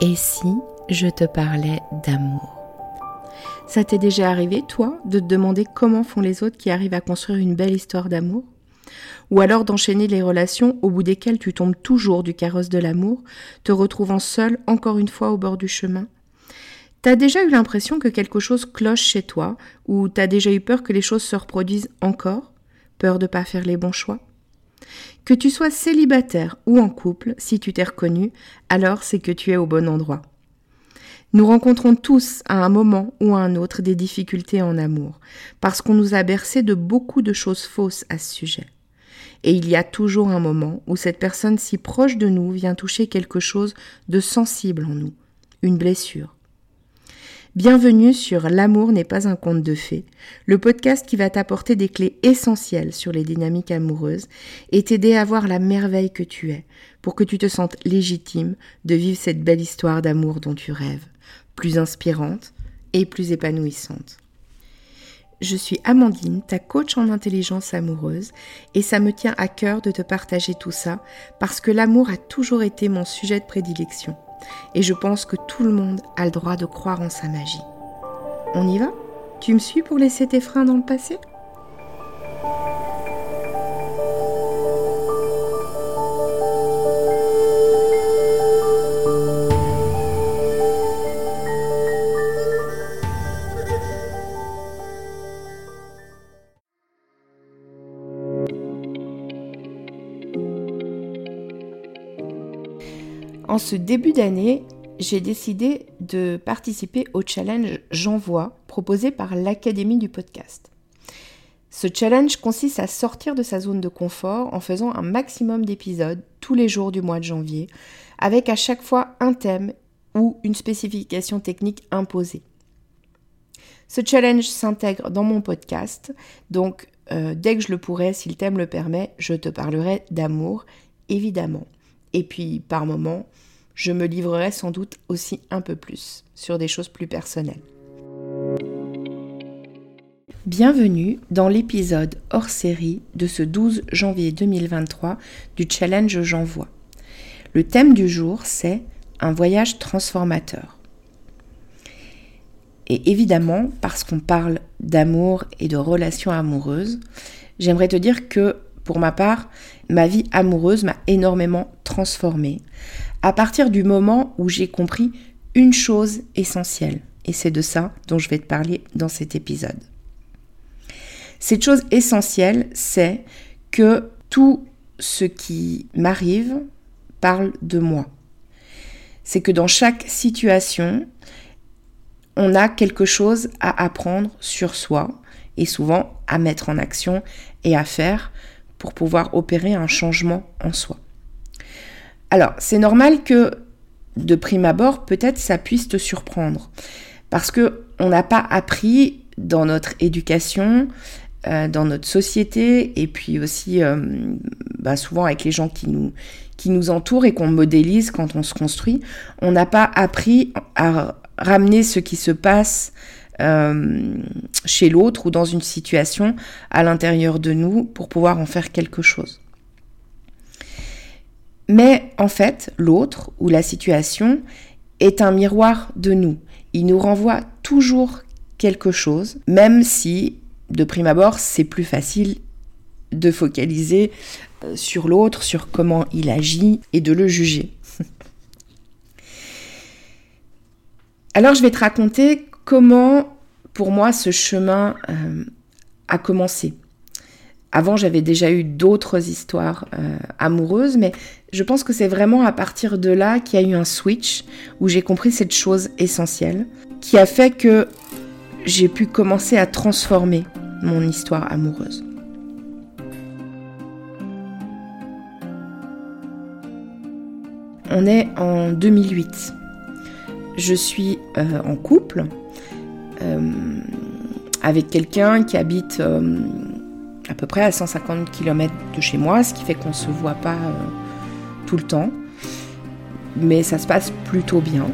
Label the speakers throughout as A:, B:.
A: Et si je te parlais d'amour? Ça t'est déjà arrivé, toi, de te demander comment font les autres qui arrivent à construire une belle histoire d'amour? Ou alors d'enchaîner les relations au bout desquelles tu tombes toujours du carrosse de l'amour, te retrouvant seul encore une fois au bord du chemin? T'as déjà eu l'impression que quelque chose cloche chez toi, ou t'as déjà eu peur que les choses se reproduisent encore? Peur de pas faire les bons choix? Que tu sois célibataire ou en couple, si tu t'es reconnu, alors c'est que tu es au bon endroit. Nous rencontrons tous à un moment ou à un autre des difficultés en amour, parce qu'on nous a bercé de beaucoup de choses fausses à ce sujet. Et il y a toujours un moment où cette personne si proche de nous vient toucher quelque chose de sensible en nous, une blessure, Bienvenue sur L'amour n'est pas un conte de fées, le podcast qui va t'apporter des clés essentielles sur les dynamiques amoureuses et t'aider à voir la merveille que tu es pour que tu te sentes légitime de vivre cette belle histoire d'amour dont tu rêves, plus inspirante et plus épanouissante. Je suis Amandine, ta coach en intelligence amoureuse, et ça me tient à cœur de te partager tout ça parce que l'amour a toujours été mon sujet de prédilection et je pense que tout le monde a le droit de croire en sa magie. On y va? Tu me suis pour laisser tes freins dans le passé? En ce début d'année, j'ai décidé de participer au challenge J'envoie proposé par l'Académie du podcast. Ce challenge consiste à sortir de sa zone de confort en faisant un maximum d'épisodes tous les jours du mois de janvier, avec à chaque fois un thème ou une spécification technique imposée. Ce challenge s'intègre dans mon podcast, donc euh, dès que je le pourrai, si le thème le permet, je te parlerai d'amour, évidemment. Et puis, par moments, je me livrerai sans doute aussi un peu plus sur des choses plus personnelles. Bienvenue dans l'épisode hors série de ce 12 janvier 2023 du challenge J'envoie. Le thème du jour, c'est un voyage transformateur. Et évidemment, parce qu'on parle d'amour et de relations amoureuses, j'aimerais te dire que pour ma part, ma vie amoureuse m'a énormément transformée à partir du moment où j'ai compris une chose essentielle. Et c'est de ça dont je vais te parler dans cet épisode. Cette chose essentielle, c'est que tout ce qui m'arrive parle de moi. C'est que dans chaque situation, on a quelque chose à apprendre sur soi et souvent à mettre en action et à faire pour pouvoir opérer un changement en soi. Alors, c'est normal que de prime abord, peut-être ça puisse te surprendre parce que on n'a pas appris dans notre éducation, euh, dans notre société et puis aussi euh, bah, souvent avec les gens qui nous qui nous entourent et qu'on modélise quand on se construit, on n'a pas appris à ramener ce qui se passe euh, chez l'autre ou dans une situation à l'intérieur de nous pour pouvoir en faire quelque chose. Mais en fait, l'autre ou la situation est un miroir de nous. Il nous renvoie toujours quelque chose, même si, de prime abord, c'est plus facile de focaliser euh, sur l'autre, sur comment il agit et de le juger. Alors je vais te raconter comment pour moi ce chemin euh, a commencé. Avant j'avais déjà eu d'autres histoires euh, amoureuses, mais je pense que c'est vraiment à partir de là qu'il y a eu un switch où j'ai compris cette chose essentielle qui a fait que j'ai pu commencer à transformer mon histoire amoureuse. On est en 2008. Je suis euh, en couple avec quelqu'un qui habite euh, à peu près à 150 km de chez moi, ce qui fait qu'on ne se voit pas tout le temps. Mais ça se passe plutôt bien.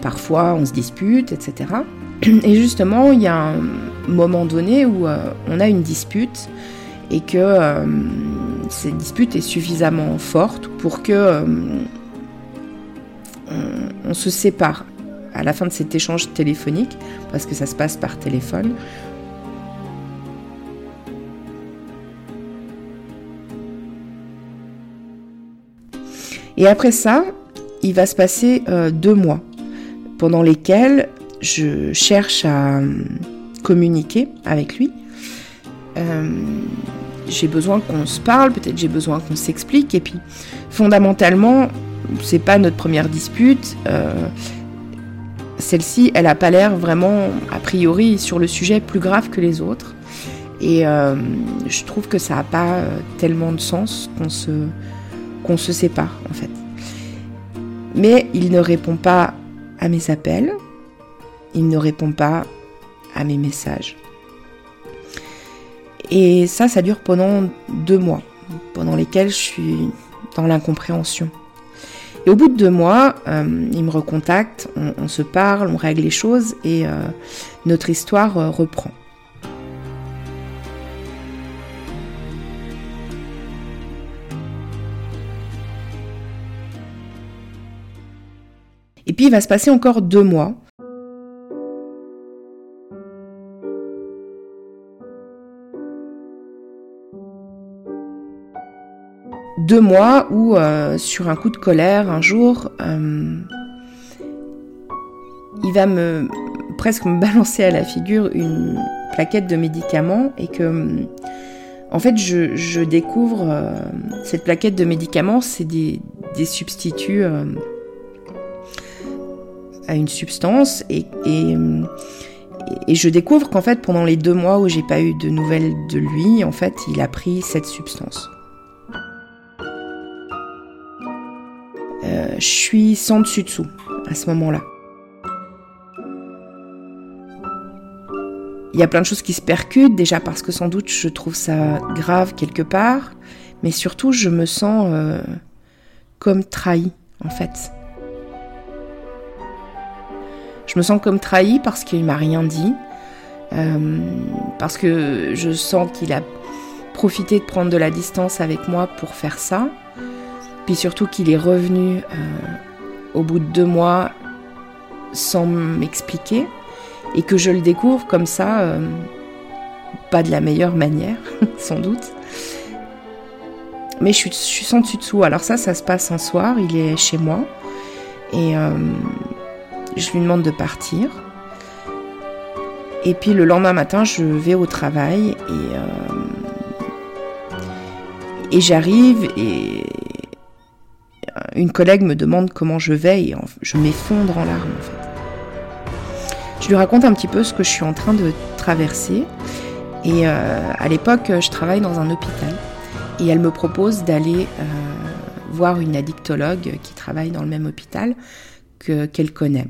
A: Parfois on se dispute, etc. Et justement, il y a un moment donné où on a une dispute et que cette dispute est suffisamment forte pour que on se sépare à la fin de cet échange téléphonique, parce que ça se passe par téléphone. Et après ça, il va se passer euh, deux mois pendant lesquels je cherche à euh, communiquer avec lui. Euh, j'ai besoin qu'on se parle, peut-être j'ai besoin qu'on s'explique. Et puis, fondamentalement, c'est pas notre première dispute. Celle-ci, elle a pas l'air vraiment, a priori, sur le sujet plus grave que les autres. Et je trouve que ça n'a pas tellement de sens qu'on se, qu'on se sépare, en fait. Mais il ne répond pas à mes appels, il ne répond pas à mes messages. Et ça, ça dure pendant deux mois, pendant lesquels je suis dans l'incompréhension. Et au bout de deux mois, euh, il me recontacte, on, se parle, on règle les choses et euh, notre histoire euh, reprend. Et puis il va se passer encore deux mois. Deux mois où, euh, sur un coup de colère, un jour, euh, il va me presque me balancer à la figure une plaquette de médicaments et que, en fait, je, découvre euh, cette plaquette de médicaments, c'est des, substituts à une substance et, et, je découvre qu'en fait pendant les deux mois où j'ai pas eu de nouvelles de lui, en fait il a pris cette substance. Euh, je suis sans dessus dessous à ce moment-là. Il y a plein de choses qui se percutent, déjà parce que sans doute je trouve ça grave quelque part, mais surtout je me sens euh, comme trahi en fait. Je me sens comme trahi parce qu'il m'a rien dit, euh, parce que je sens qu'il a profité de prendre de la distance avec moi pour faire ça, puis surtout qu'il est revenu euh, au bout de deux mois sans m'expliquer, et que je le découvre comme ça, euh, pas de la meilleure manière, sans doute. Mais je suis, je sans dessus dessous. Alors ça, ça se passe un soir, il est chez moi. Et je lui demande de partir. Et puis le lendemain matin, je vais au travail et, euh, et j'arrive et une collègue me demande comment je vais et je m'effondre en larmes. Je lui raconte un petit peu ce que je suis en train de traverser et euh, à l'époque, je travaille dans un hôpital et elle me propose d'aller euh, voir une addictologue qui travaille dans le même hôpital que qu'elle connaît.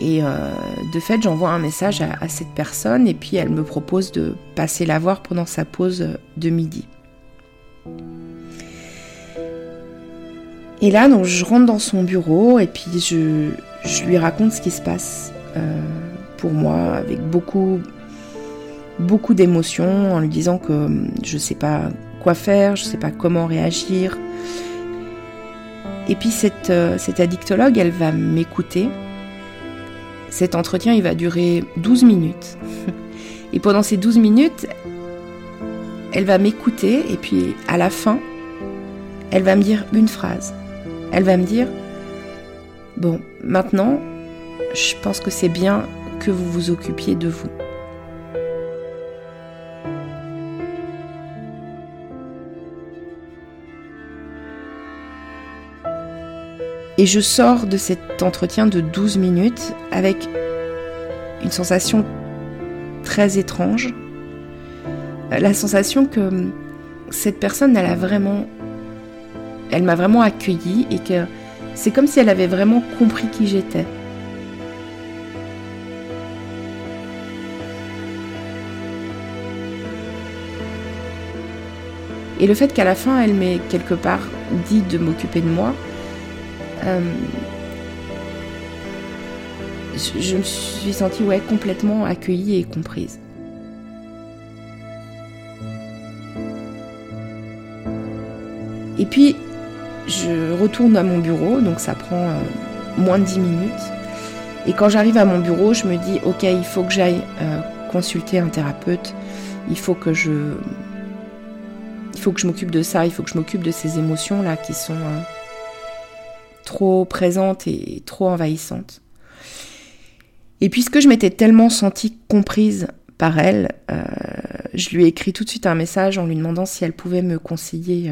A: Et euh, de fait, j'envoie un message à, cette personne et puis elle me propose de passer la voir pendant sa pause de midi. Et là, donc, je rentre dans son bureau et puis je, lui raconte ce qui se passe euh, pour moi avec beaucoup, beaucoup d'émotions en lui disant que je ne sais pas quoi faire, je ne sais pas comment réagir. Et puis cette, euh, cette addictologue, elle va m'écouter cet entretien, il va durer 12 minutes. Et pendant ces 12 minutes, elle va m'écouter et puis à la fin, elle va me dire une phrase. Elle va me dire, bon, maintenant, je pense que c'est bien que vous vous occupiez de vous. Et je sors de cet entretien de 12 minutes avec une sensation très étrange. La sensation que cette personne, elle a vraiment. Elle m'a vraiment accueillie et que c'est comme si elle avait vraiment compris qui j'étais. Et le fait qu'à la fin, elle m'ait quelque part dit de m'occuper de moi, euh, je, me suis sentie ouais, complètement accueillie et comprise. Et puis, je retourne à mon bureau, donc ça prend euh, moins de 10 minutes. Et quand j'arrive à mon bureau, je me dis, ok, il faut que j'aille euh, consulter un thérapeute, il faut que je... Il faut que je m'occupe de ça, il faut que je m'occupe de ces émotions-là qui sont euh, trop présentes et trop envahissantes. Et puisque je m'étais tellement sentie comprise par elle, je lui ai écrit tout de suite un message en lui demandant si elle pouvait me conseiller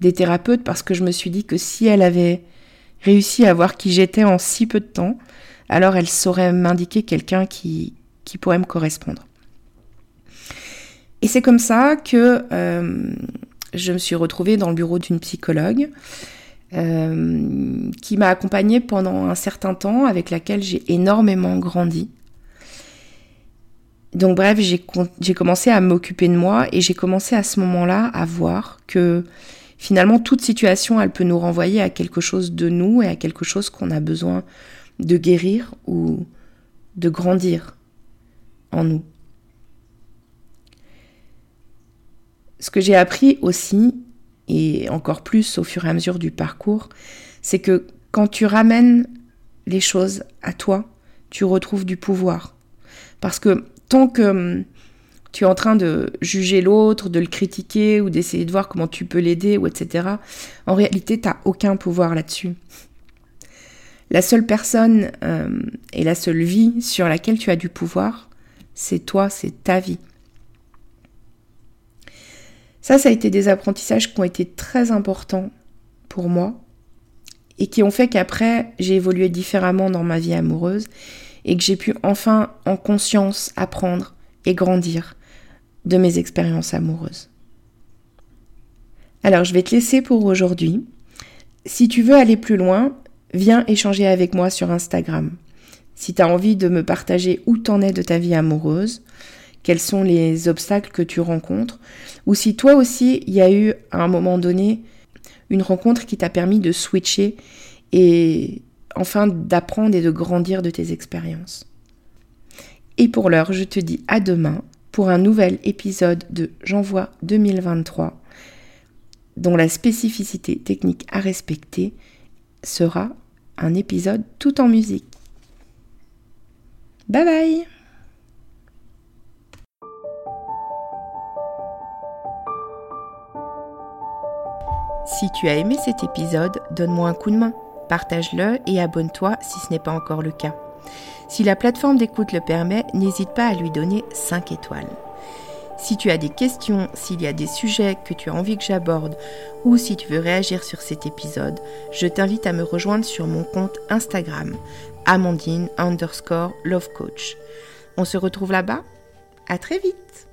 A: des thérapeutes parce que je me suis dit que si elle avait réussi à voir qui j'étais en si peu de temps, alors elle saurait m'indiquer quelqu'un qui, pourrait me correspondre. Et c'est comme ça que euh, je me suis retrouvée dans le bureau d'une psychologue euh, qui m'a accompagnée pendant un certain temps, avec laquelle j'ai énormément grandi. Donc bref, j'ai commencé à m'occuper de moi et j'ai commencé à ce moment-là à voir que finalement, toute situation, elle peut nous renvoyer à quelque chose de nous et à quelque chose qu'on a besoin de guérir ou de grandir en nous. Ce que j'ai appris aussi, et encore plus au fur et à mesure du parcours, c'est que quand tu ramènes les choses à toi, tu retrouves du pouvoir. Parce que tant que hum, tu es en train de juger l'autre, de le critiquer ou d'essayer de voir comment tu peux l'aider ou etc. En réalité, tu n'as aucun pouvoir là-dessus. La seule personne euh, et la seule vie sur laquelle tu as du pouvoir, c'est toi, c'est ta vie. Ça, ça a été des apprentissages qui ont été très importants pour moi et qui ont fait qu'après, j'ai évolué différemment dans ma vie amoureuse et que j'ai pu enfin en conscience apprendre et grandir de mes expériences amoureuses. Alors je vais te laisser pour aujourd'hui. Si tu veux aller plus loin, viens échanger avec moi sur Instagram. Si tu as envie de me partager où t'en es de ta vie amoureuse, quels sont les obstacles que tu rencontres, ou si toi aussi il y a eu à un moment donné une rencontre qui t'a permis de switcher et enfin d'apprendre et de grandir de tes expériences. Et pour l'heure, je te dis à demain pour un nouvel épisode de J'envoie 2023 dont la spécificité technique à respecter sera un épisode tout en musique. Bye bye Si tu as aimé cet épisode, donne-moi un coup de main, partage-le et abonne-toi si ce n'est pas encore le cas. Si la plateforme d'écoute le permet, n'hésite pas à lui donner 5 étoiles. Si tu as des questions, s'il y a des sujets que tu as envie que j'aborde ou si tu veux réagir sur cet épisode, je t'invite à me rejoindre sur mon compte Instagram, Amandine underscore Love Coach. On se retrouve là-bas À très vite